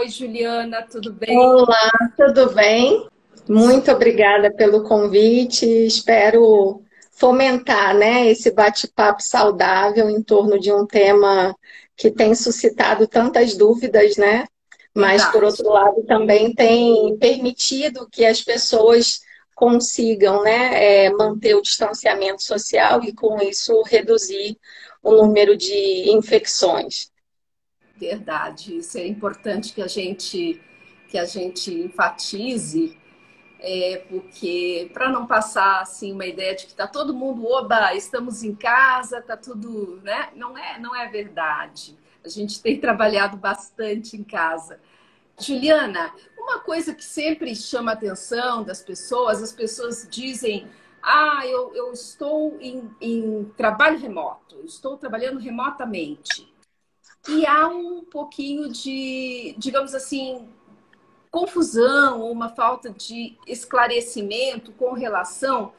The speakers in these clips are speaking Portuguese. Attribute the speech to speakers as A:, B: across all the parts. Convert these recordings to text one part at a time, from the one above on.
A: Oi, Juliana, tudo bem?
B: Olá, tudo bem? Muito obrigada pelo convite. Espero fomentar né, esse bate-papo saudável em torno de um tema que tem suscitado tantas dúvidas, né? Mas, Verdade. por outro lado, também tem permitido que as pessoas consigam né, é, manter o distanciamento social e, com isso, reduzir o número de infecções.
A: Verdade, isso é importante que a gente, que a gente enfatize, é, porque para não passar assim uma ideia de que está todo mundo, oba, estamos em casa, está tudo, né? Não é, não é verdade. A gente tem trabalhado bastante em casa. Juliana, uma coisa que sempre chama a atenção das pessoas, as pessoas dizem, ah, eu, eu estou em, em trabalho remoto, estou trabalhando remotamente. E há um pouquinho de, digamos assim, confusão, uma falta de esclarecimento com relação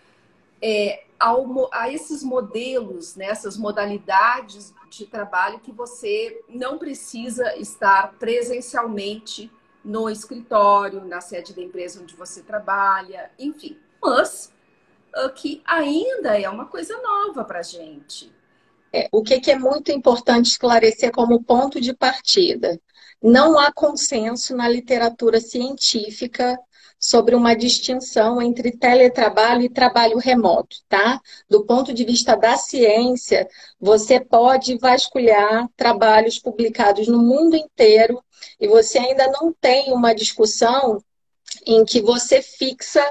A: é, ao, a esses modelos, né, modalidades de trabalho que você não precisa estar presencialmente no escritório, na sede da empresa onde você trabalha, enfim. Mas uh, que ainda é uma coisa nova para a gente.
B: É, o que, que é muito importante esclarecer como ponto de partida? Não há consenso na literatura científica sobre uma distinção entre teletrabalho e trabalho remoto, tá? Do ponto de vista da ciência, você pode vasculhar trabalhos publicados no mundo inteiro e você ainda não tem uma discussão em que você fixa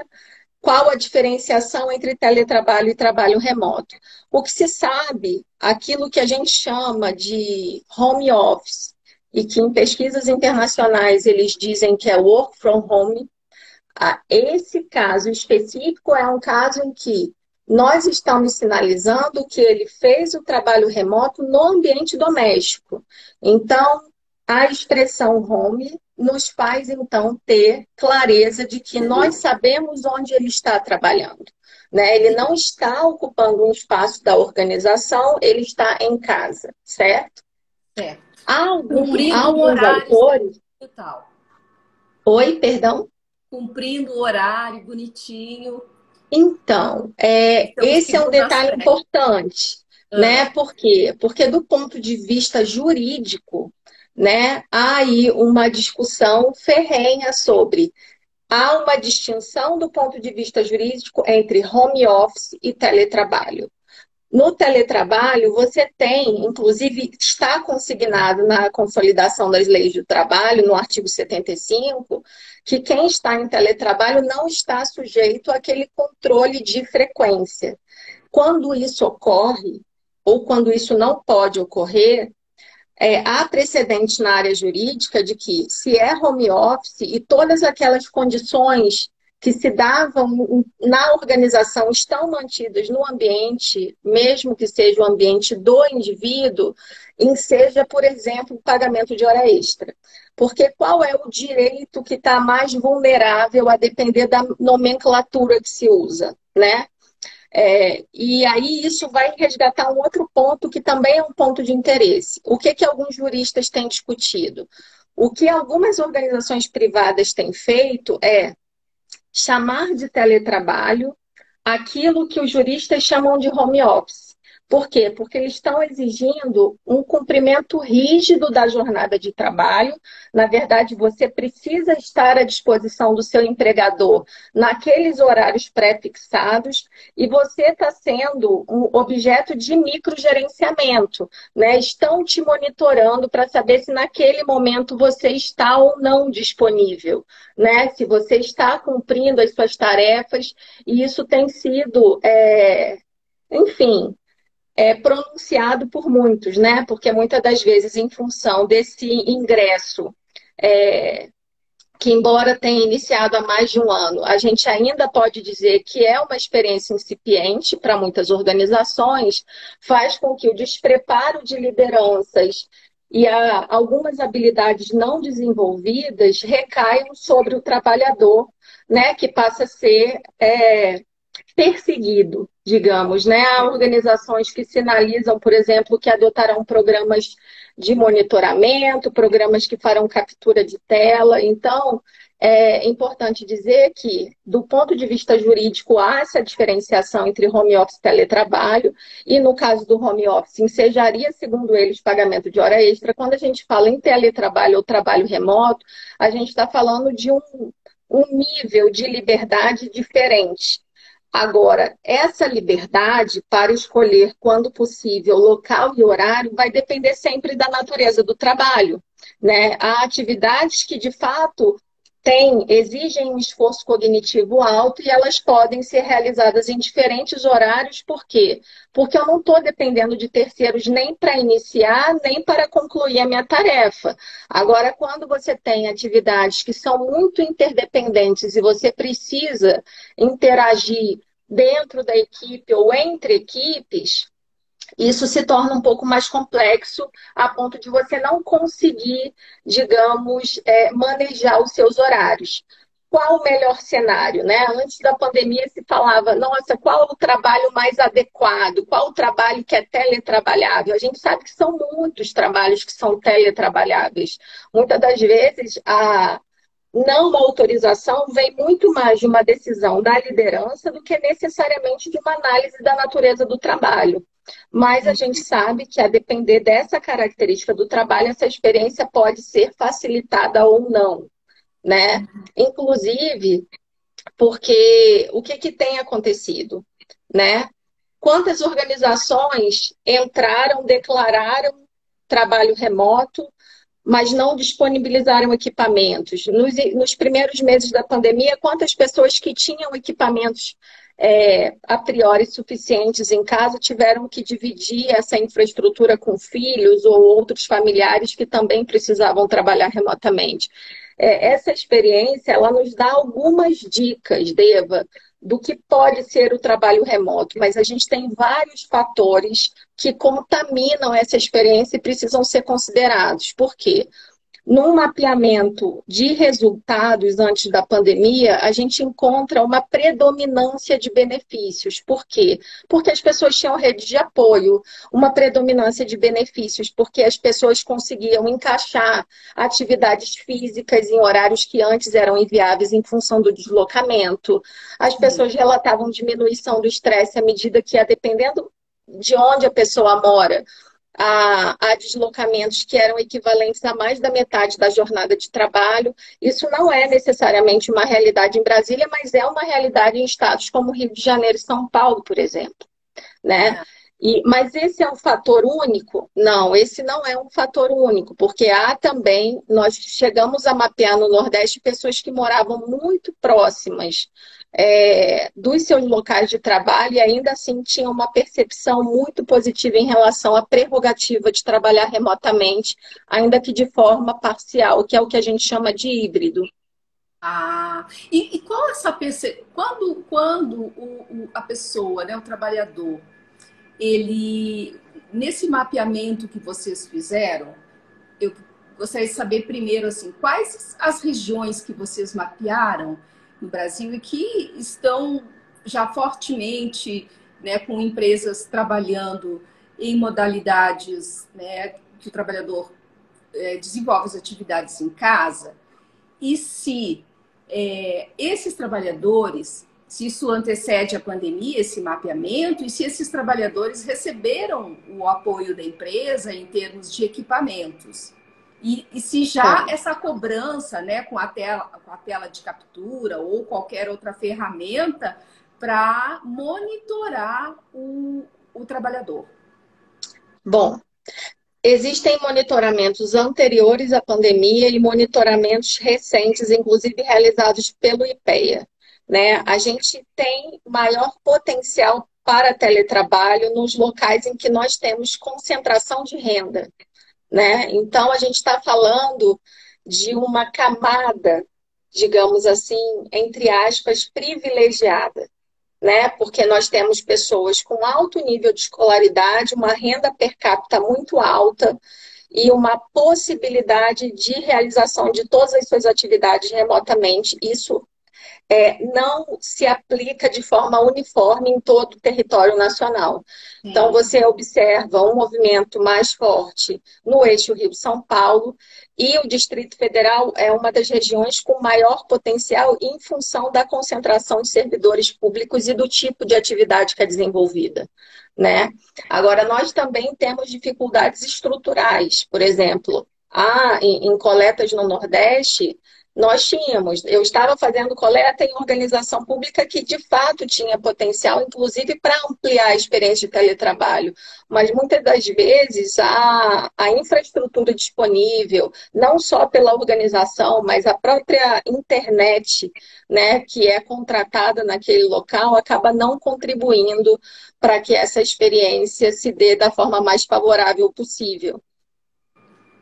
B: qual a diferenciação entre teletrabalho e trabalho remoto. O que se sabe, aquilo que a gente chama de home office, e que em pesquisas internacionais eles dizem que é work from home, esse caso específico é um caso em que nós estamos sinalizando que ele fez o trabalho remoto no ambiente doméstico. Então, a expressão home nos faz, então, ter clareza de que nós sabemos onde ele está trabalhando. Né? Ele não está ocupando um espaço da organização, ele está em casa, certo?
A: Certo.
B: Há, algum, há alguns autores. Total. Oi, perdão?
A: Cumprindo o horário bonitinho.
B: Então, é, então esse é um detalhe importante, ah. né? Por quê? Porque do ponto de vista jurídico, né, há aí uma discussão ferrenha sobre há uma distinção do ponto de vista jurídico entre home office e teletrabalho. No teletrabalho, você tem, inclusive está consignado na consolidação das leis do trabalho, no artigo 75, que quem está em teletrabalho não está sujeito àquele controle de frequência. Quando isso ocorre, ou quando isso não pode ocorrer, é, há precedente na área jurídica de que, se é home office e todas aquelas condições que se davam na organização estão mantidas no ambiente, mesmo que seja o ambiente do indivíduo, em seja, por exemplo, pagamento de hora extra. Porque qual é o direito que está mais vulnerável a depender da nomenclatura que se usa, né? É, e aí isso vai resgatar um outro ponto que também é um ponto de interesse. O que, que alguns juristas têm discutido? O que algumas organizações privadas têm feito é chamar de teletrabalho aquilo que os juristas chamam de home office. Por quê? Porque eles estão exigindo um cumprimento rígido da jornada de trabalho. Na verdade, você precisa estar à disposição do seu empregador naqueles horários pré-fixados e você está sendo um objeto de microgerenciamento. Né? Estão te monitorando para saber se naquele momento você está ou não disponível, né? se você está cumprindo as suas tarefas, e isso tem sido. É... Enfim, é, pronunciado por muitos, né? Porque muitas das vezes, em função desse ingresso, é, que embora tenha iniciado há mais de um ano, a gente ainda pode dizer que é uma experiência incipiente para muitas organizações, faz com que o despreparo de lideranças e algumas habilidades não desenvolvidas recaiam sobre o trabalhador, né? Que passa a ser é, perseguido, digamos, né? Há organizações que sinalizam, por exemplo, que adotarão programas de monitoramento, programas que farão captura de tela. Então, é importante dizer que, do ponto de vista jurídico, há essa diferenciação entre home office e teletrabalho, e no caso do home office, ensejaria, segundo eles, pagamento de hora extra. Quando a gente fala em teletrabalho ou trabalho remoto, a gente está falando de um, um nível de liberdade diferente. Agora, essa liberdade para escolher, quando possível, local e horário, vai depender sempre da natureza do trabalho. Né? Há atividades que, de fato, têm, exigem um esforço cognitivo alto e elas podem ser realizadas em diferentes horários. Por quê? Porque eu não estou dependendo de terceiros nem para iniciar, nem para concluir a minha tarefa. Agora, quando você tem atividades que são muito interdependentes e você precisa interagir dentro da equipe ou entre equipes, isso se torna um pouco mais complexo a ponto de você não conseguir, digamos, é, manejar os seus horários. Qual o melhor cenário, né? Antes da pandemia se falava, nossa, qual o trabalho mais adequado? Qual o trabalho que é teletrabalhável? A gente sabe que são muitos trabalhos que são teletrabalháveis. Muitas das vezes a, não autorização vem muito mais de uma decisão da liderança do que necessariamente de uma análise da natureza do trabalho. Mas a gente sabe que, a depender dessa característica do trabalho, essa experiência pode ser facilitada ou não. Né? Inclusive, porque o que, que tem acontecido? Né? Quantas organizações entraram, declararam trabalho remoto, mas não disponibilizaram equipamentos. Nos, nos, primeiros meses da pandemia, quantas pessoas que tinham equipamentos é, a priori suficientes em casa tiveram que dividir essa infraestrutura com filhos ou outros familiares que também precisavam trabalhar remotamente. É, essa experiência ela nos dá algumas dicas, Deva, do que pode ser o trabalho remoto, mas a gente tem vários fatores que contaminam essa experiência e precisam ser considerados. Por quê? No mapeamento de resultados antes da pandemia, a gente encontra uma predominância de benefícios. Por quê? Porque as pessoas tinham rede de apoio, uma predominância de benefícios, porque as pessoas conseguiam encaixar atividades físicas em horários que antes eram inviáveis em função do deslocamento. As pessoas relatavam diminuição do estresse à medida que ia dependendo de onde a pessoa mora a, a, deslocamentos que eram equivalentes a mais da metade da jornada de trabalho. Isso não é necessariamente uma realidade em Brasília, mas é uma realidade em estados como Rio de Janeiro e São Paulo, por exemplo. Né? É. E, mas esse é um fator único? Não, esse não é um fator único, porque há também, nós chegamos a mapear no Nordeste pessoas que moravam muito próximas é, dos seus locais de trabalho e ainda assim tinham uma percepção muito positiva em relação à prerrogativa de trabalhar remotamente, ainda que de forma parcial, que é o que a gente chama de híbrido.
A: Ah, e, e qual essa percepção? Quando, quando o, o, a pessoa, né, o trabalhador, ele nesse mapeamento que vocês fizeram, eu gostaria de saber primeiro assim, quais as regiões que vocês mapearam no Brasil e que estão já fortemente né, com empresas trabalhando em modalidades né, que o trabalhador é, desenvolve as atividades em casa, e se é, esses trabalhadores, se isso antecede a pandemia, esse mapeamento, e se esses trabalhadores receberam o apoio da empresa em termos de equipamentos. E, e se já essa cobrança, né, com a, tela, com a tela de captura ou qualquer outra ferramenta para monitorar o, o trabalhador?
B: Bom, existem monitoramentos anteriores à pandemia e monitoramentos recentes, inclusive realizados pelo IPEA. Né? A gente tem maior potencial para teletrabalho nos locais em que nós temos concentração de renda. Né? Então, a gente está falando de uma camada, digamos assim, entre aspas, privilegiada. Né? Porque nós temos pessoas com alto nível de escolaridade, uma renda per capita muito alta e uma possibilidade de realização de todas as suas atividades remotamente. Isso é, não se aplica de forma uniforme em todo o território nacional. Então, você observa um movimento mais forte no eixo Rio-São Paulo e o Distrito Federal é uma das regiões com maior potencial em função da concentração de servidores públicos e do tipo de atividade que é desenvolvida. Né? Agora, nós também temos dificuldades estruturais, por exemplo, há em, em coletas no Nordeste, nós tínhamos, eu estava fazendo coleta em organização pública que de fato tinha potencial, inclusive para ampliar a experiência de teletrabalho, mas muitas das vezes a, a infraestrutura disponível, não só pela organização, mas a própria internet, né, que é contratada naquele local, acaba não contribuindo para que essa experiência se dê da forma mais favorável possível.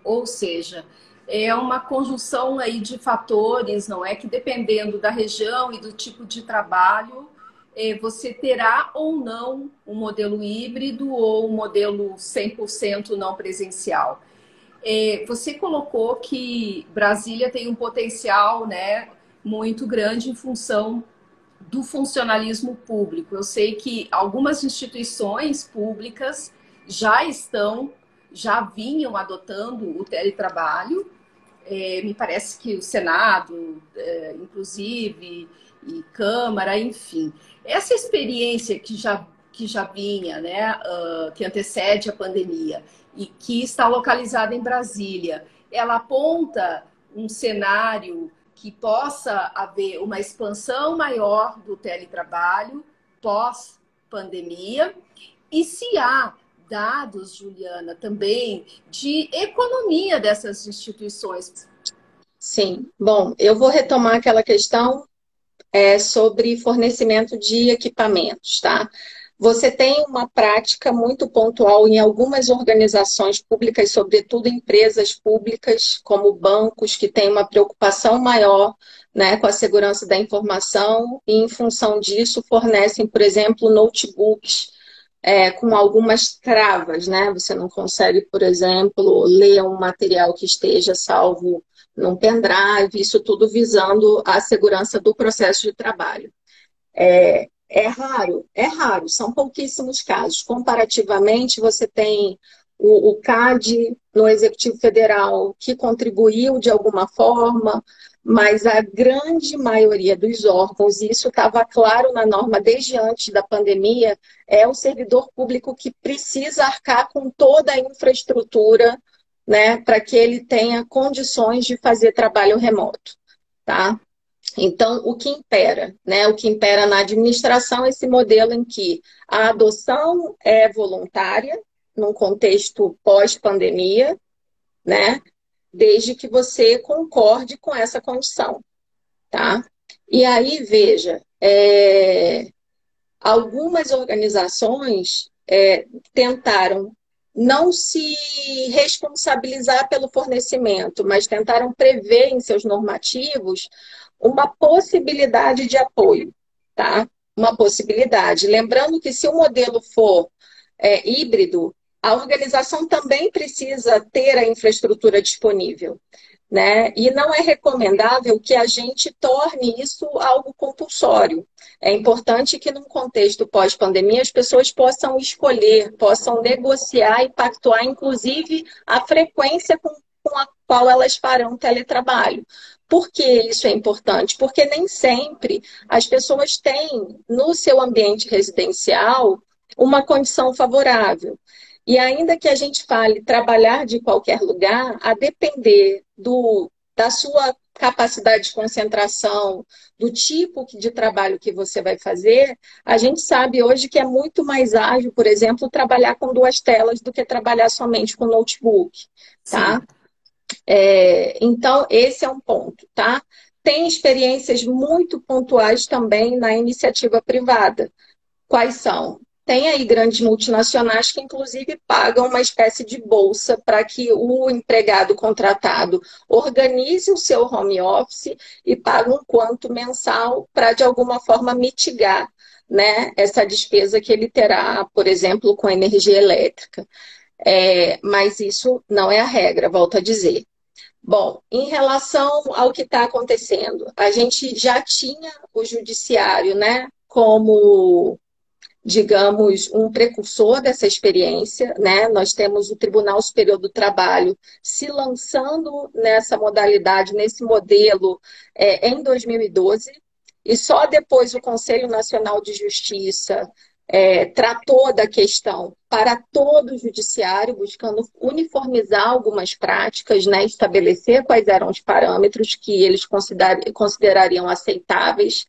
A: Ou seja, é uma conjunção aí de fatores, não é? Que dependendo da região e do tipo de trabalho, é, você terá ou não um modelo híbrido ou um modelo 100% não presencial. É, você colocou que Brasília tem um potencial né, muito grande em função do funcionalismo público. Eu sei que algumas instituições públicas já estão, já vinham adotando o teletrabalho, é, me parece que o Senado, é, inclusive, e Câmara, enfim. Essa experiência que já, que já vinha, né, uh, que antecede a pandemia e que está localizada em Brasília, ela aponta um cenário que possa haver uma expansão maior do teletrabalho pós-pandemia. E se há dados, Juliana, também de economia dessas instituições.
B: Sim, bom, eu vou retomar aquela questão é, sobre fornecimento de equipamentos, tá? Você tem uma prática muito pontual em algumas organizações públicas, sobretudo empresas públicas, como bancos, que têm uma preocupação maior né, com a segurança da informação e, em função disso, fornecem, por exemplo, notebooks é, com algumas travas, né? Você não consegue, por exemplo, ler um material que esteja salvo num pendrive, isso tudo visando a segurança do processo de trabalho. É, é raro, é raro, são pouquíssimos casos. Comparativamente, você tem o, o CAD no Executivo Federal que contribuiu de alguma forma, mas a grande maioria dos órgãos, e isso estava claro na norma desde antes da pandemia, é o servidor público que precisa arcar com toda a infraestrutura né, para que ele tenha condições de fazer trabalho remoto. Tá? Então, o que impera? Né? O que impera na administração é esse modelo em que a adoção é voluntária, num contexto pós-pandemia, né? Desde que você concorde com essa condição, tá? E aí, veja, é, algumas organizações é, tentaram não se responsabilizar pelo fornecimento, mas tentaram prever em seus normativos uma possibilidade de apoio, tá? Uma possibilidade. Lembrando que se o modelo for é, híbrido, a organização também precisa ter a infraestrutura disponível. Né? E não é recomendável que a gente torne isso algo compulsório. É importante que, num contexto pós-pandemia, as pessoas possam escolher, possam negociar e pactuar, inclusive, a frequência com, com a qual elas farão teletrabalho. Por que isso é importante? Porque nem sempre as pessoas têm no seu ambiente residencial uma condição favorável. E ainda que a gente fale trabalhar de qualquer lugar, a depender do, da sua capacidade de concentração, do tipo de trabalho que você vai fazer, a gente sabe hoje que é muito mais ágil, por exemplo, trabalhar com duas telas do que trabalhar somente com notebook, tá? É, então, esse é um ponto, tá? Tem experiências muito pontuais também na iniciativa privada. Quais são? Tem aí grandes multinacionais que, inclusive, pagam uma espécie de bolsa para que o empregado contratado organize o seu home office e pague um quanto mensal para, de alguma forma, mitigar né, essa despesa que ele terá, por exemplo, com energia elétrica. É, mas isso não é a regra, volto a dizer. Bom, em relação ao que está acontecendo, a gente já tinha o judiciário, né, como digamos, um precursor dessa experiência, né? Nós temos o Tribunal Superior do Trabalho se lançando nessa modalidade, nesse modelo, é, em 2012, e só depois o Conselho Nacional de Justiça é, tratou da questão para todo o judiciário, buscando uniformizar algumas práticas, né, estabelecer quais eram os parâmetros que eles considerariam aceitáveis.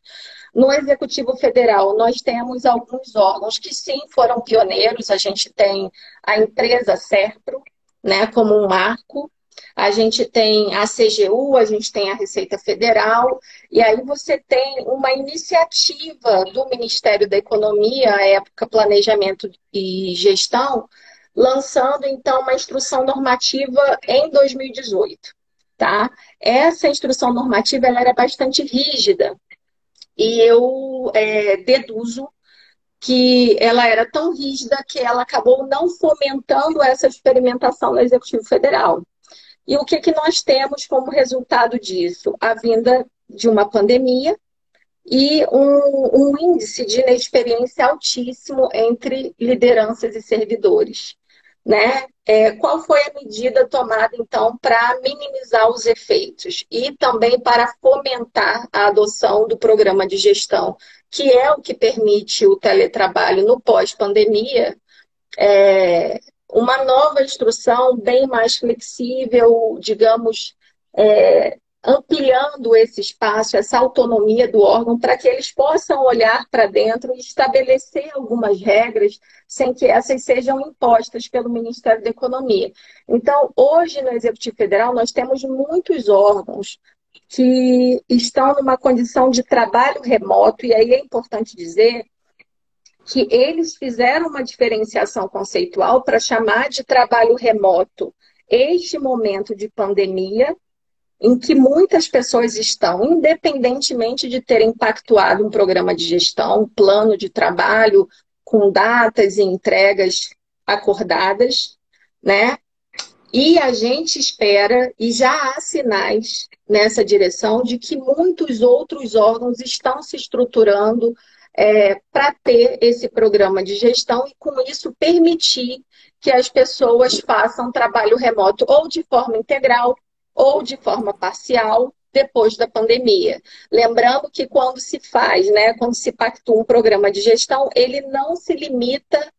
B: No Executivo Federal, nós temos alguns órgãos que sim foram pioneiros. A gente tem a empresa Serpro, né, como um marco. A gente tem a CGU, a gente tem a Receita Federal, e aí você tem uma iniciativa do Ministério da Economia, à época Planejamento e Gestão, lançando então uma instrução normativa em 2018. Tá? Essa instrução normativa ela era bastante rígida, e eu é, deduzo que ela era tão rígida que ela acabou não fomentando essa experimentação no Executivo Federal. E o que, que nós temos como resultado disso? A vinda de uma pandemia e um, um índice de inexperiência altíssimo entre lideranças e servidores. Né? É, qual foi a medida tomada, então, para minimizar os efeitos e também para fomentar a adoção do programa de gestão, que é o que permite o teletrabalho no pós-pandemia? É, uma nova instrução bem mais flexível, digamos, é, ampliando esse espaço, essa autonomia do órgão, para que eles possam olhar para dentro e estabelecer algumas regras sem que essas sejam impostas pelo Ministério da Economia. Então, hoje no Executivo Federal, nós temos muitos órgãos que estão numa condição de trabalho remoto, e aí é importante dizer que eles fizeram uma diferenciação conceitual para chamar de trabalho remoto este momento de pandemia em que muitas pessoas estão, independentemente de terem pactuado um programa de gestão, um plano de trabalho com datas e entregas acordadas, né? E a gente espera, e já há sinais nessa direção, de que muitos outros órgãos estão se estruturando é, para ter esse programa de gestão e, com isso, permitir que as pessoas façam trabalho remoto ou de forma integral ou de forma parcial depois da pandemia. Lembrando que quando se faz, né, quando se pactua um programa de gestão, ele não se limita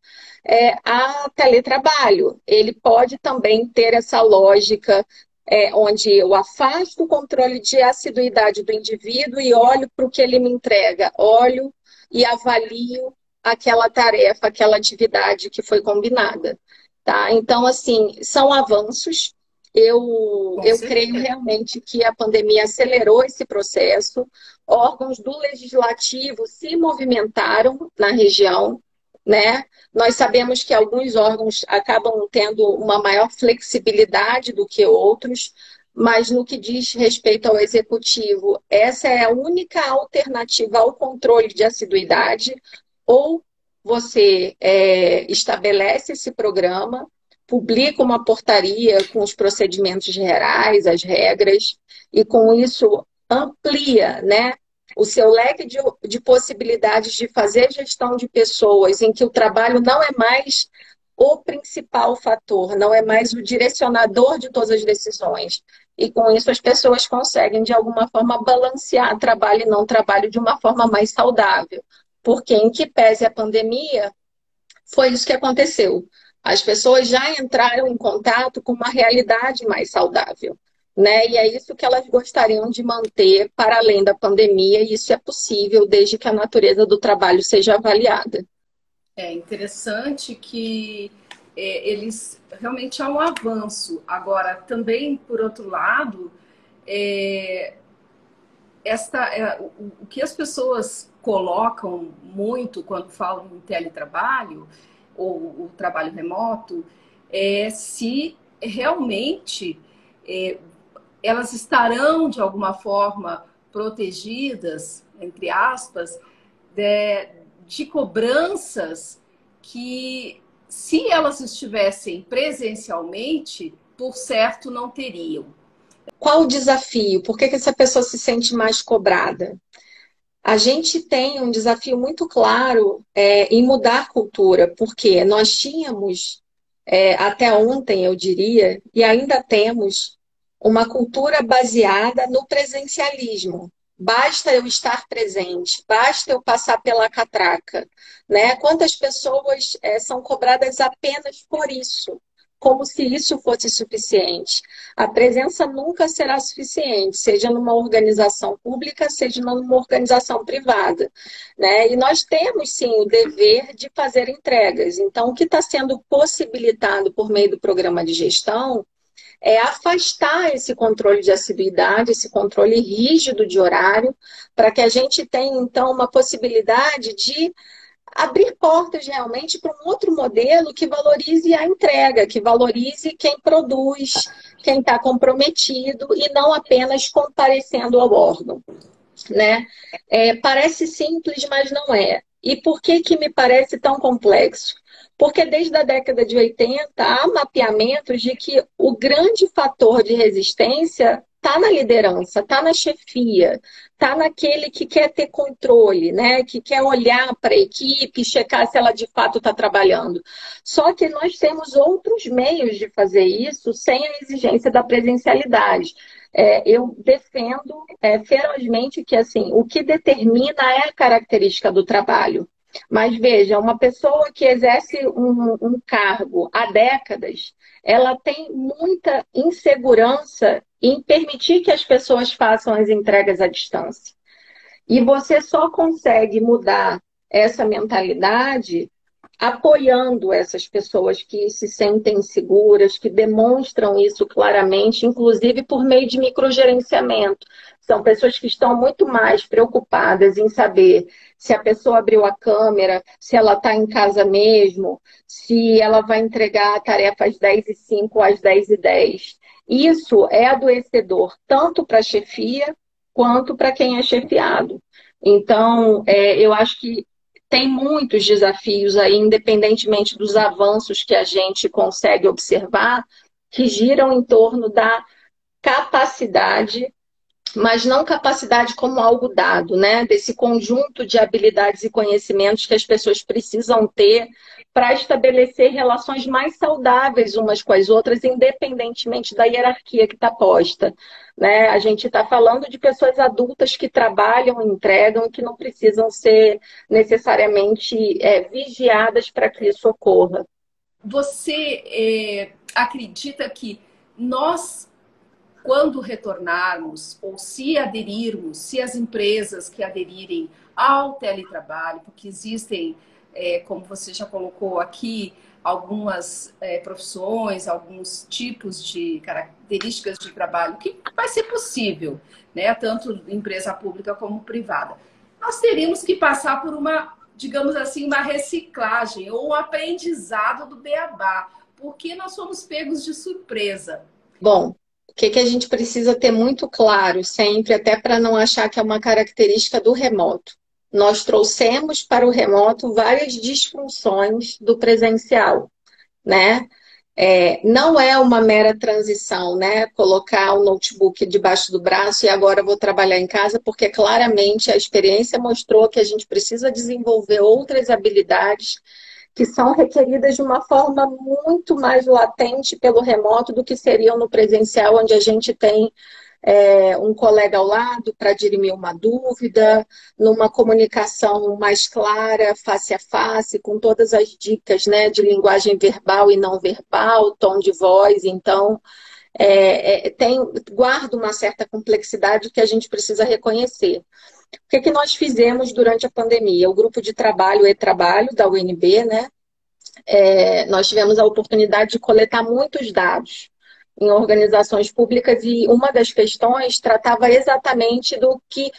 B: é, a teletrabalho. Ele pode também ter essa lógica é, onde eu afasto o controle de assiduidade do indivíduo e olho para o que ele me entrega, olho e avalio aquela tarefa, aquela atividade que foi combinada. Tá? Então, assim, são avanços, eu, eu creio realmente que a pandemia acelerou esse processo. Órgãos do legislativo se movimentaram na região, né? Nós sabemos que alguns órgãos acabam tendo uma maior flexibilidade do que outros, mas no que diz respeito ao executivo, essa é a única alternativa ao controle de assiduidade, ou você é, estabelece esse programa publica uma portaria com os procedimentos gerais, as regras, e com isso amplia né, o seu leque de, de possibilidades de fazer gestão de pessoas, em que o trabalho não é mais o principal fator, não é mais o direcionador de todas as decisões. E com isso as pessoas conseguem, de alguma forma, balancear trabalho e não trabalho de uma forma mais saudável. Porque, em que pese a pandemia, foi isso que aconteceu. As pessoas já entraram em contato com uma realidade mais saudável. Né? E é isso que elas gostariam de manter para além da pandemia, e isso é possível desde que a natureza do trabalho seja avaliada.
A: É interessante que é, eles realmente há um avanço. Agora, também, por outro lado, é, esta, é, o, o que as pessoas colocam muito quando falam em teletrabalho ou o trabalho remoto, é, se realmente é, elas estarão de alguma forma protegidas, entre aspas, de, de cobranças que, se elas estivessem presencialmente, por certo não teriam.
B: Qual o desafio? Por que, que essa pessoa se sente mais cobrada? A gente tem um desafio muito claro é, em mudar cultura, porque nós tínhamos, é, até ontem, eu diria, e ainda temos, uma cultura baseada no presencialismo. Basta eu estar presente, basta eu passar pela catraca. Né? Quantas pessoas é, são cobradas apenas por isso? Como se isso fosse suficiente. A presença nunca será suficiente, seja numa organização pública, seja numa organização privada. Né? E nós temos, sim, o dever de fazer entregas. Então, o que está sendo possibilitado por meio do programa de gestão é afastar esse controle de assiduidade, esse controle rígido de horário, para que a gente tenha, então, uma possibilidade de abrir portas realmente para um outro modelo que valorize a entrega, que valorize quem produz, quem está comprometido e não apenas comparecendo ao órgão. Né? É, parece simples, mas não é. E por que, que me parece tão complexo? Porque desde a década de 80 há mapeamentos de que o grande fator de resistência está na liderança, está na chefia, está naquele que quer ter controle, né? Que quer olhar para a equipe, checar se ela de fato está trabalhando. Só que nós temos outros meios de fazer isso sem a exigência da presencialidade. É, eu defendo é, ferozmente que assim o que determina é a característica do trabalho. Mas veja, uma pessoa que exerce um, um cargo há décadas, ela tem muita insegurança em permitir que as pessoas façam as entregas à distância. E você só consegue mudar essa mentalidade apoiando essas pessoas que se sentem seguras, que demonstram isso claramente, inclusive por meio de microgerenciamento. São pessoas que estão muito mais preocupadas em saber se a pessoa abriu a câmera, se ela está em casa mesmo, se ela vai entregar a tarefa às 10 e 5 às 10 e 10. Isso é adoecedor tanto para a chefia quanto para quem é chefiado. Então, é, eu acho que tem muitos desafios aí, independentemente dos avanços que a gente consegue observar, que giram em torno da capacidade mas não capacidade como algo dado, né? Desse conjunto de habilidades e conhecimentos que as pessoas precisam ter para estabelecer relações mais saudáveis umas com as outras, independentemente da hierarquia que está posta. Né? A gente está falando de pessoas adultas que trabalham, entregam, que não precisam ser necessariamente é, vigiadas para que isso ocorra.
A: Você é, acredita que nós quando retornarmos ou se aderirmos, se as empresas que aderirem ao teletrabalho, porque existem, é, como você já colocou aqui, algumas é, profissões, alguns tipos de características de trabalho que vai ser possível, né, tanto empresa pública como privada. Nós teríamos que passar por uma, digamos assim, uma reciclagem ou um aprendizado do beabá, porque nós fomos pegos de surpresa.
B: Bom, o que, que a gente precisa ter muito claro sempre, até para não achar que é uma característica do remoto. Nós trouxemos para o remoto várias disfunções do presencial, né? É, não é uma mera transição, né? Colocar o notebook debaixo do braço e agora vou trabalhar em casa, porque claramente a experiência mostrou que a gente precisa desenvolver outras habilidades que são requeridas de uma forma muito mais latente pelo remoto do que seriam no presencial, onde a gente tem é, um colega ao lado para dirimir uma dúvida, numa comunicação mais clara, face a face, com todas as dicas né, de linguagem verbal e não verbal, tom de voz. Então, é, é, tem, guarda uma certa complexidade que a gente precisa reconhecer. O que, é que nós fizemos durante a pandemia? O grupo de trabalho e trabalho da UNB, né? É, nós tivemos a oportunidade de coletar muitos dados em organizações públicas e uma das questões tratava exatamente do que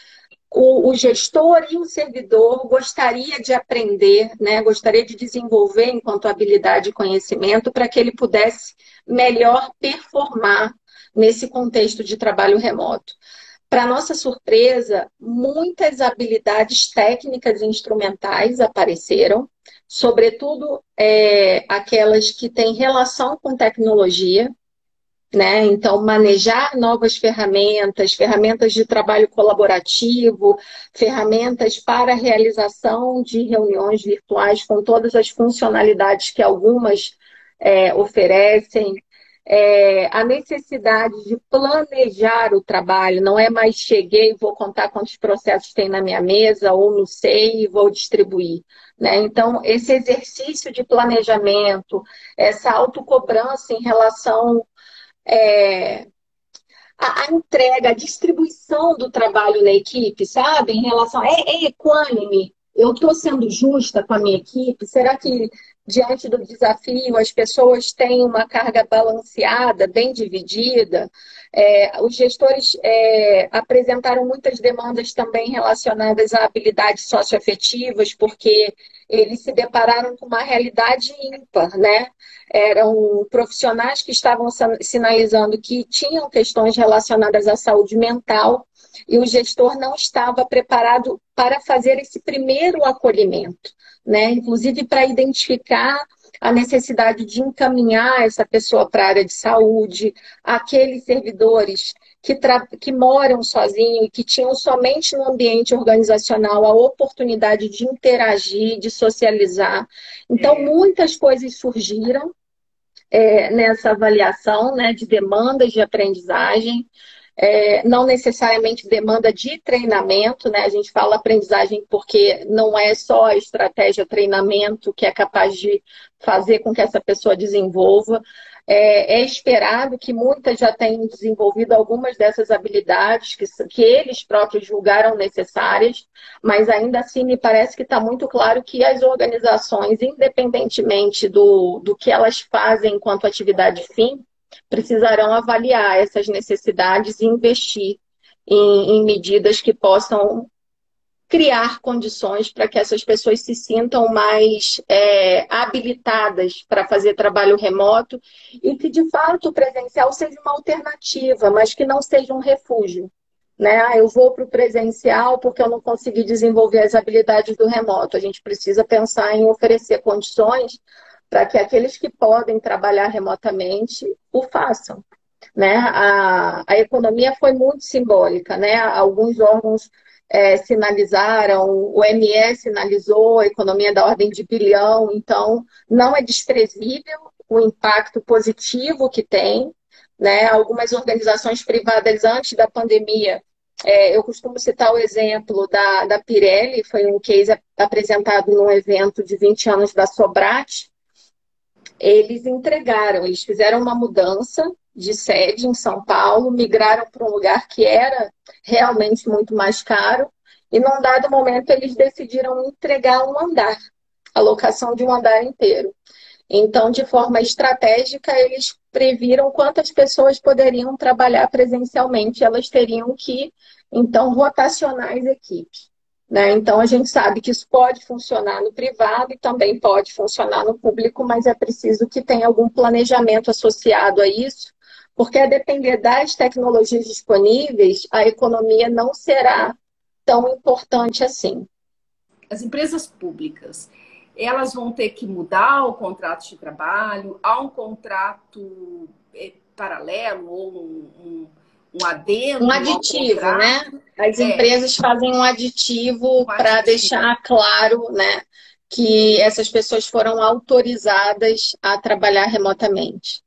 B: o, o, gestor e o servidor gostaria de aprender, né? gostaria de desenvolver enquanto habilidade e conhecimento para que ele pudesse melhor performar nesse contexto de trabalho remoto. Para nossa surpresa, muitas habilidades técnicas e instrumentais apareceram, sobretudo é, aquelas que têm relação com tecnologia. Né? Então, manejar novas ferramentas, ferramentas de trabalho colaborativo, ferramentas para realização de reuniões virtuais com todas as funcionalidades que algumas é, oferecem. É, a necessidade de planejar o trabalho, não é mais cheguei e vou contar quantos processos tem na minha mesa, ou não sei e vou distribuir. Né? Então, esse exercício de planejamento, essa autocobrança em relação é, a, a, entrega, a distribuição do trabalho na equipe, sabe? Em relação é, é equânime, eu estou sendo justa com a minha equipe? Será que diante do desafio as pessoas têm uma carga balanceada, bem dividida? É, os gestores é, apresentaram muitas demandas também relacionadas a habilidades socioafetivas, porque eles se depararam com uma realidade ímpar, né? Eram profissionais que estavam sinalizando que tinham questões relacionadas à saúde mental e o gestor não estava preparado para fazer esse primeiro acolhimento, né? Inclusive para identificar a necessidade de encaminhar essa pessoa para a área de saúde, aqueles servidores que, que moram sozinhos e que tinham somente no ambiente organizacional a oportunidade de interagir, de socializar. Então, é. muitas coisas surgiram é, nessa avaliação né, de demandas de aprendizagem é, não necessariamente demanda de treinamento, né? A gente fala aprendizagem porque não é só a estratégia treinamento que é capaz de fazer com que essa pessoa desenvolva. É, é esperado que muitas já tenham desenvolvido algumas dessas habilidades que, que eles próprios julgaram necessárias, mas ainda assim me parece que está muito claro que as organizações, independentemente do, do que elas fazem enquanto atividade fim, precisarão avaliar essas necessidades e investir em, em medidas que possam criar condições para que essas pessoas se sintam mais é, habilitadas para fazer trabalho remoto e que, de fato, o presencial seja uma alternativa, mas que não seja um refúgio. Né? Ah, eu vou para o presencial porque eu não consegui desenvolver as habilidades do remoto. A gente precisa pensar em oferecer condições para que aqueles que podem trabalhar remotamente o façam. Né? A, a economia foi muito simbólica, né? Alguns órgãos é, sinalizaram, o ME sinalizou a economia da ordem de bilhão, então não é desprezível o impacto positivo que tem. Né? Algumas organizações privadas antes da pandemia, é, eu costumo citar o exemplo da, da Pirelli, foi um case apresentado num evento de 20 anos da Sobrat, eles entregaram, eles fizeram uma mudança de sede em São Paulo, migraram para um lugar que era realmente muito mais caro, e num dado momento eles decidiram entregar um andar, a locação de um andar inteiro. Então, de forma estratégica, eles previram quantas pessoas poderiam trabalhar presencialmente, elas teriam que, então, rotacionar as equipes. Né? Então, a gente sabe que isso pode funcionar no privado e também pode funcionar no público, mas é preciso que tenha algum planejamento associado a isso, porque a depender das tecnologias disponíveis, a economia não será tão importante assim.
A: As empresas públicas, elas vão ter que mudar o contrato de trabalho, há um contrato eh, paralelo ou um, um um adendo.
B: Um aditivo, né? As é. empresas fazem um aditivo um para deixar claro, né? Que essas pessoas foram autorizadas a trabalhar remotamente.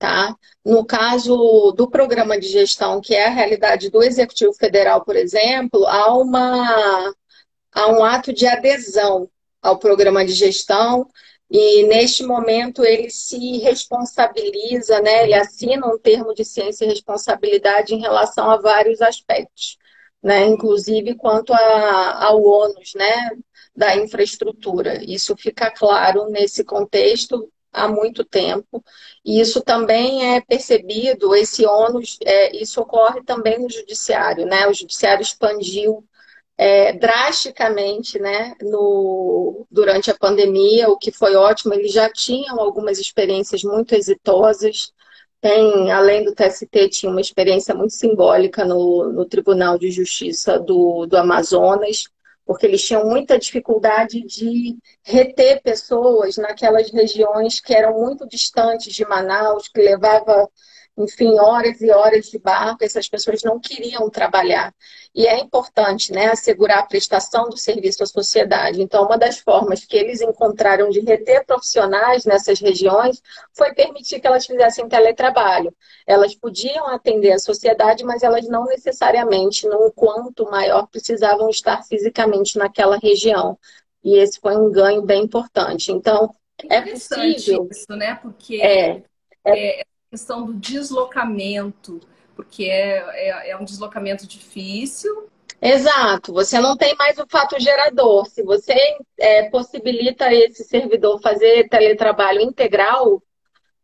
B: Tá? No caso do programa de gestão, que é a realidade do Executivo Federal, por exemplo, há, uma, há um ato de adesão ao programa de gestão e neste momento ele se responsabiliza, né? ele assina um termo de ciência e responsabilidade em relação a vários aspectos, né? inclusive quanto a, ao ônus né? da infraestrutura. Isso fica claro nesse contexto há muito tempo. E isso também é percebido, esse ônus, é, isso ocorre também no judiciário, né? O judiciário expandiu é, drasticamente né, no, durante a pandemia, o que foi ótimo. Eles já tinham algumas experiências muito exitosas. Tem, além do TST, tinha uma experiência muito simbólica no, no Tribunal de Justiça do, do Amazonas, porque eles tinham muita dificuldade de reter pessoas naquelas regiões que eram muito distantes de Manaus, que levava enfim, horas e horas de barco, essas pessoas não queriam trabalhar. E é importante, né, assegurar a prestação do serviço à sociedade. Então, uma das formas que eles encontraram de reter profissionais nessas regiões foi permitir que elas fizessem teletrabalho. Elas podiam atender a sociedade, mas elas não necessariamente, num quanto maior, precisavam estar fisicamente naquela região. E esse foi um ganho bem importante. Então, é, é possível.
A: Isso, né? Porque é, é, é questão do deslocamento, porque é, é, é um deslocamento difícil.
B: Exato, você não tem mais o fato gerador. Se você é, possibilita esse servidor fazer teletrabalho integral,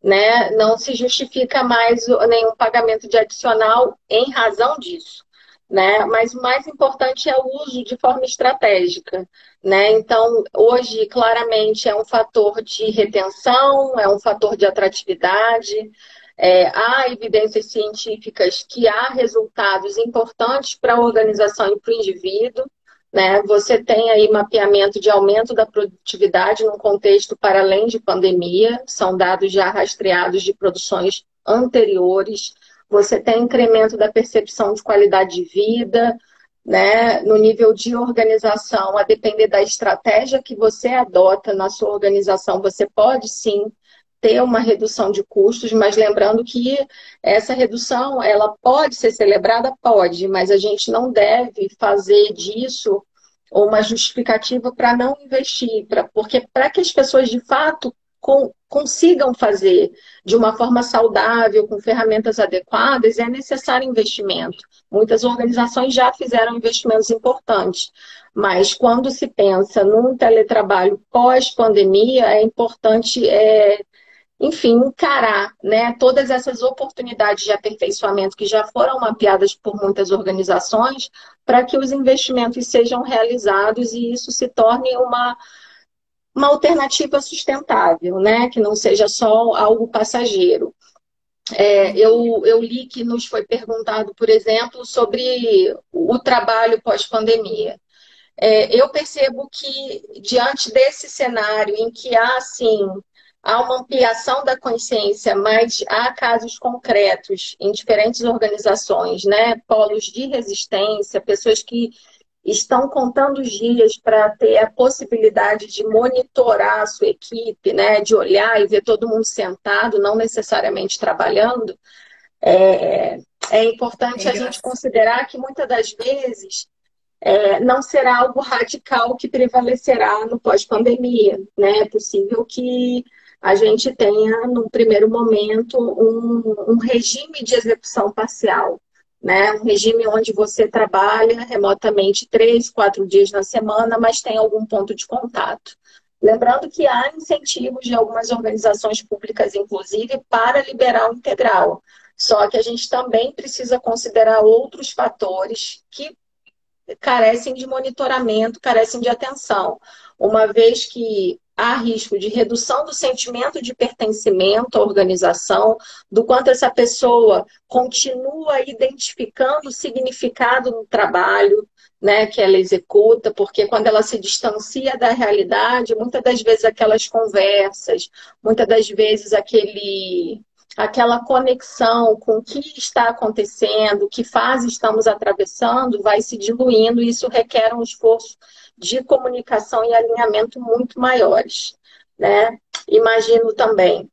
B: né, não se justifica mais nenhum pagamento de adicional em razão disso. Né? Mas o mais importante é o uso de forma estratégica. Né? Então, hoje, claramente, é um fator de retenção, é um fator de atratividade, é, há evidências científicas que há resultados importantes para a organização e para o indivíduo. Né? Você tem aí mapeamento de aumento da produtividade num contexto para além de pandemia, são dados já rastreados de produções anteriores. Você tem incremento da percepção de qualidade de vida, né? no nível de organização, a depender da estratégia que você adota na sua organização, você pode sim ter uma redução de custos, mas lembrando que essa redução ela pode ser celebrada, pode, mas a gente não deve fazer disso uma justificativa para não investir, pra, porque para que as pessoas de fato com, consigam fazer de uma forma saudável, com ferramentas adequadas, é necessário investimento. Muitas organizações já fizeram investimentos importantes, mas quando se pensa num teletrabalho pós-pandemia, é importante é, enfim, encarar né, todas essas oportunidades de aperfeiçoamento que já foram mapeadas por muitas organizações para que os investimentos sejam realizados e isso se torne uma, uma alternativa sustentável, né, que não seja só algo passageiro. É, eu, eu li que nos foi perguntado, por exemplo, sobre o trabalho pós-pandemia. É, eu percebo que, diante desse cenário em que há, assim, há uma ampliação da consciência, mas há casos concretos em diferentes organizações, né? Polos de resistência, pessoas que estão contando os dias para ter a possibilidade de monitorar a sua equipe, né? De olhar e ver todo mundo sentado, não necessariamente trabalhando. É, é importante é a gente considerar que muitas das vezes é, não será algo radical que prevalecerá no pós-pandemia. Né? É possível que a gente tenha, num primeiro momento, um, um regime de execução parcial. Né? Um regime onde você trabalha remotamente três, quatro dias na semana, mas tem algum ponto de contato. Lembrando que há incentivos de algumas organizações públicas, inclusive, para liberar o integral. Só que a gente também precisa considerar outros fatores que carecem de monitoramento, carecem de atenção. Uma vez que há risco de redução do sentimento de pertencimento à organização, do quanto essa pessoa continua identificando o significado no trabalho né, que ela executa, porque quando ela se distancia da realidade, muitas das vezes aquelas conversas, muitas das vezes aquele aquela conexão com o que está acontecendo, que fase estamos atravessando, vai se diluindo e isso requer um esforço de comunicação e alinhamento muito maiores. Né? Imagino também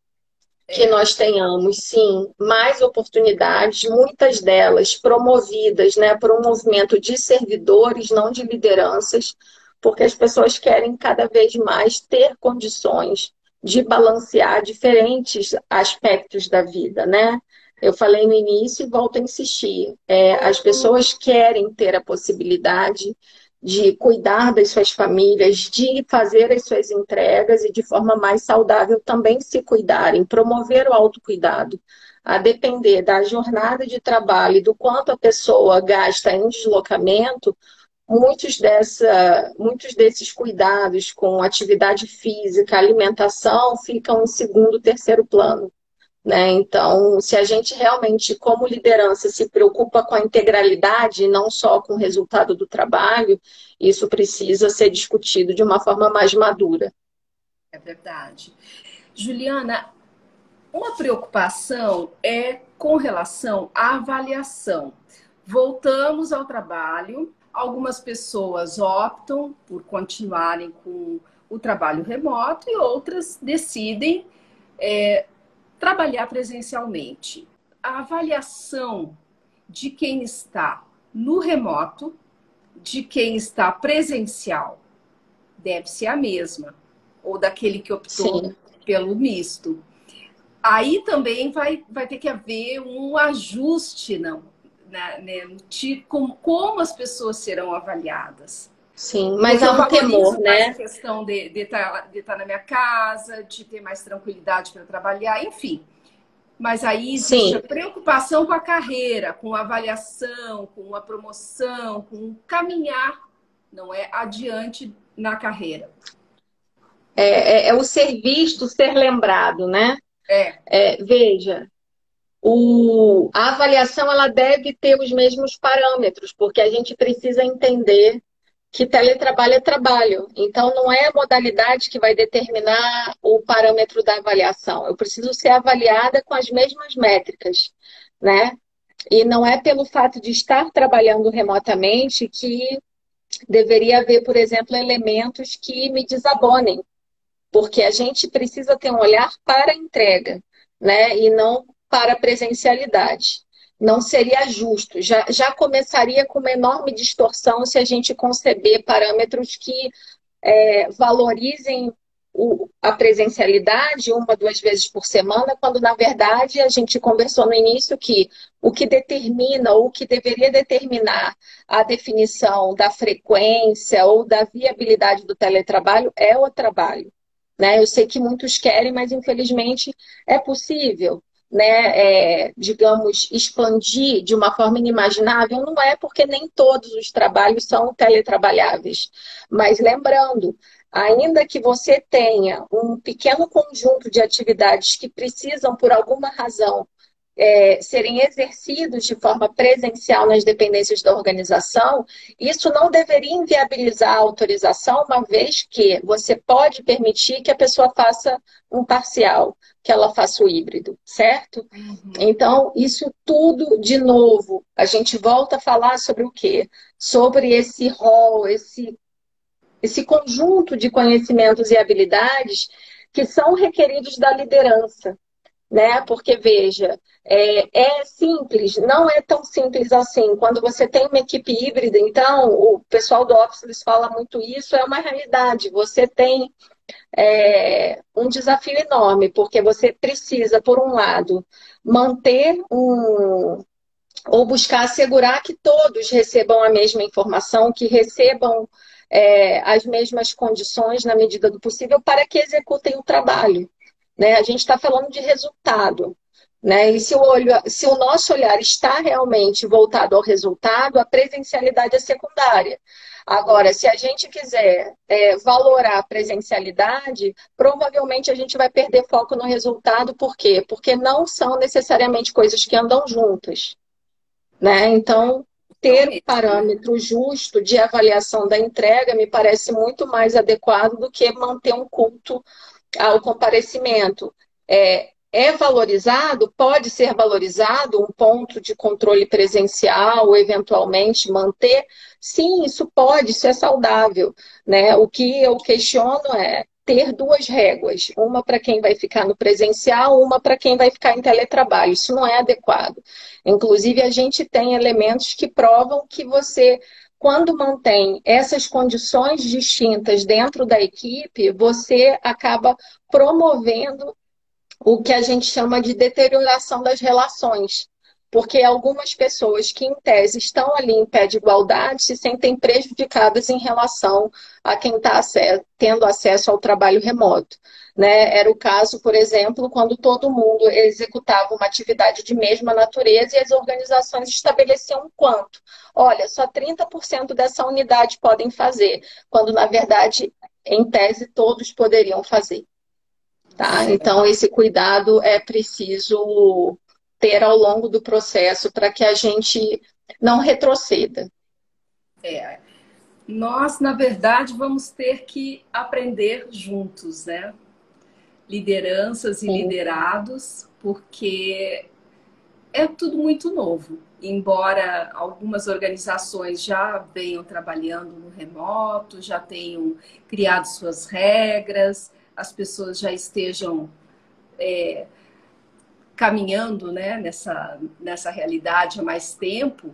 B: que nós tenhamos, sim, mais oportunidades, muitas delas promovidas né, por um movimento de servidores, não de lideranças, porque as pessoas querem cada vez mais ter condições de balancear diferentes aspectos da vida, né? Eu falei no início e volto a insistir. É, as pessoas querem ter a possibilidade de cuidar das suas famílias, de fazer as suas entregas e de forma mais saudável também se cuidarem, promover o autocuidado. A depender da jornada de trabalho e do quanto a pessoa gasta em deslocamento, muitos, dessa, muitos desses cuidados com atividade física, alimentação, ficam em segundo, terceiro plano. Né? Então, se a gente realmente, como liderança, se preocupa com a integralidade, não só com o resultado do trabalho, isso precisa ser discutido de uma forma mais madura.
A: É verdade. Juliana, uma preocupação é com relação à avaliação. Voltamos ao trabalho, algumas pessoas optam por continuarem com o trabalho remoto e outras decidem é, trabalhar presencialmente. A avaliação de quem está no remoto, de quem está presencial, deve ser a mesma, ou daquele que optou Sim. pelo misto. Aí também vai, vai ter que haver um ajuste não, né, né, de como, como as pessoas serão avaliadas.
B: Sim, mas há um temor, né?
A: A questão de estar tá, de tá na minha casa, de ter mais tranquilidade para trabalhar, enfim. Mas aí existe Sim. a preocupação com a carreira, com a avaliação, com a promoção, com caminhar, não é? Adiante na carreira.
B: É, é, é o ser visto, ser lembrado, né?
A: É.
B: é veja, o, a avaliação ela deve ter os mesmos parâmetros, porque a gente precisa entender que teletrabalho é trabalho. Então, não é a modalidade que vai determinar o parâmetro da avaliação. Eu preciso ser avaliada com as mesmas métricas, né? E não é pelo fato de estar trabalhando remotamente que deveria haver, por exemplo, elementos que me desabonem, porque a gente precisa ter um olhar para a entrega, né? E não para a presencialidade não seria justo. Já, já começaria com uma enorme distorção se a gente conceber parâmetros que é, valorizem o, a presencialidade uma, duas vezes por semana, quando na verdade a gente conversou no início que o que determina, ou o que deveria determinar a definição da frequência ou da viabilidade do teletrabalho é o trabalho. Né? Eu sei que muitos querem, mas infelizmente é possível né, é, digamos, expandir de uma forma inimaginável, não é porque nem todos os trabalhos são teletrabalháveis. Mas lembrando, ainda que você tenha um pequeno conjunto de atividades que precisam, por alguma razão, é, serem exercidos de forma presencial nas dependências da organização, isso não deveria inviabilizar a autorização, uma vez que você pode permitir que a pessoa faça um parcial, que ela faça o híbrido, certo? Uhum. Então, isso tudo, de novo, a gente volta a falar sobre o quê? Sobre esse rol, esse, esse conjunto de conhecimentos e habilidades que são requeridos da liderança né? Porque, veja, é, é, simples, não é tão simples assim. Quando você tem uma equipe híbrida, então, o pessoal do Office fala muito isso, é uma realidade. Você tem é, um desafio enorme, porque você precisa, por um lado, manter um. ou buscar assegurar que todos recebam a mesma informação, que recebam é, as mesmas condições na medida do possível para que executem o trabalho. Né? A gente está falando de resultado. Né? E se o, olho, se o nosso olhar está realmente voltado ao resultado, a presencialidade é secundária. Agora, se a gente quiser é, valorar a presencialidade, provavelmente a gente vai perder foco no resultado. Por quê? Porque não são necessariamente coisas que andam juntas. Né? Então, ter um parâmetro justo de avaliação da entrega me parece muito mais adequado do que manter um culto ao comparecimento é, é valorizado, pode ser valorizado um ponto de controle presencial, eventualmente manter? Sim, isso pode, isso é saudável. Né? O que eu questiono é ter duas réguas, uma para quem vai ficar no presencial, uma para quem vai ficar em teletrabalho. Isso não é adequado. Inclusive, a gente tem elementos que provam que você quando mantém essas condições distintas dentro da equipe, você acaba promovendo o que a gente chama de deterioração das relações. Porque algumas pessoas que, em tese, estão ali em pé de igualdade se sentem prejudicadas em relação a quem está tendo acesso ao trabalho remoto. Né? Era o caso, por exemplo, quando todo mundo executava uma atividade de mesma natureza e as organizações estabeleciam quanto. Olha, só 30% dessa unidade podem fazer, quando na verdade, em tese, todos poderiam fazer. Tá? Então, esse cuidado é preciso ter ao longo do processo para que a gente não retroceda.
A: É. Nós, na verdade, vamos ter que aprender juntos, né? lideranças e Sim. liderados, porque é tudo muito novo. Embora algumas organizações já venham trabalhando no remoto, já tenham criado suas regras, as pessoas já estejam é, caminhando né, nessa, nessa realidade há mais tempo,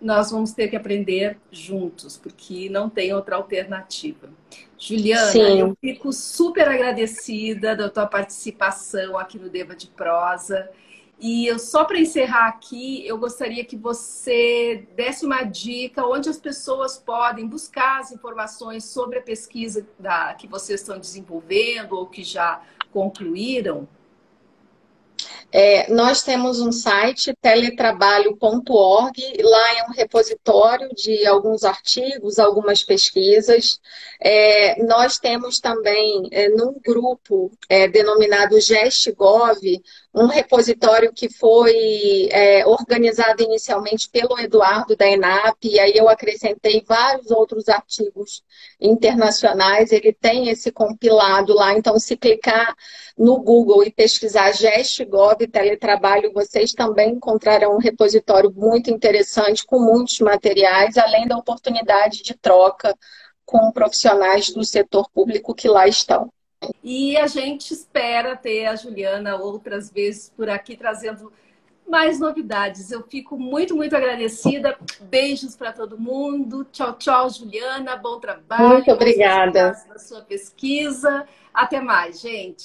A: nós vamos ter que aprender juntos, porque não tem outra alternativa. Juliana, Sim. eu fico super agradecida da tua participação aqui no Deva de Prosa. E eu, só para encerrar aqui, eu gostaria que você desse uma dica onde as pessoas podem buscar as informações sobre a pesquisa da, que vocês estão desenvolvendo ou que já concluíram.
B: É, nós temos um site, teletrabalho.org, lá é um repositório de alguns artigos, algumas pesquisas. É, nós temos também, é, num grupo é, denominado GestGov, um repositório que foi é, organizado inicialmente pelo Eduardo da ENAP, e aí eu acrescentei vários outros artigos internacionais. Ele tem esse compilado lá, então se clicar no Google e pesquisar GestGov teletrabalho, vocês também encontrarão um repositório muito interessante com muitos materiais, além da oportunidade de troca com profissionais do setor público que lá estão.
A: E a gente espera ter a Juliana outras vezes por aqui trazendo mais novidades. Eu fico muito, muito agradecida. Beijos para todo mundo. Tchau, tchau, Juliana. Bom trabalho.
B: Muito obrigada.
A: Na sua pesquisa. Até mais, gente.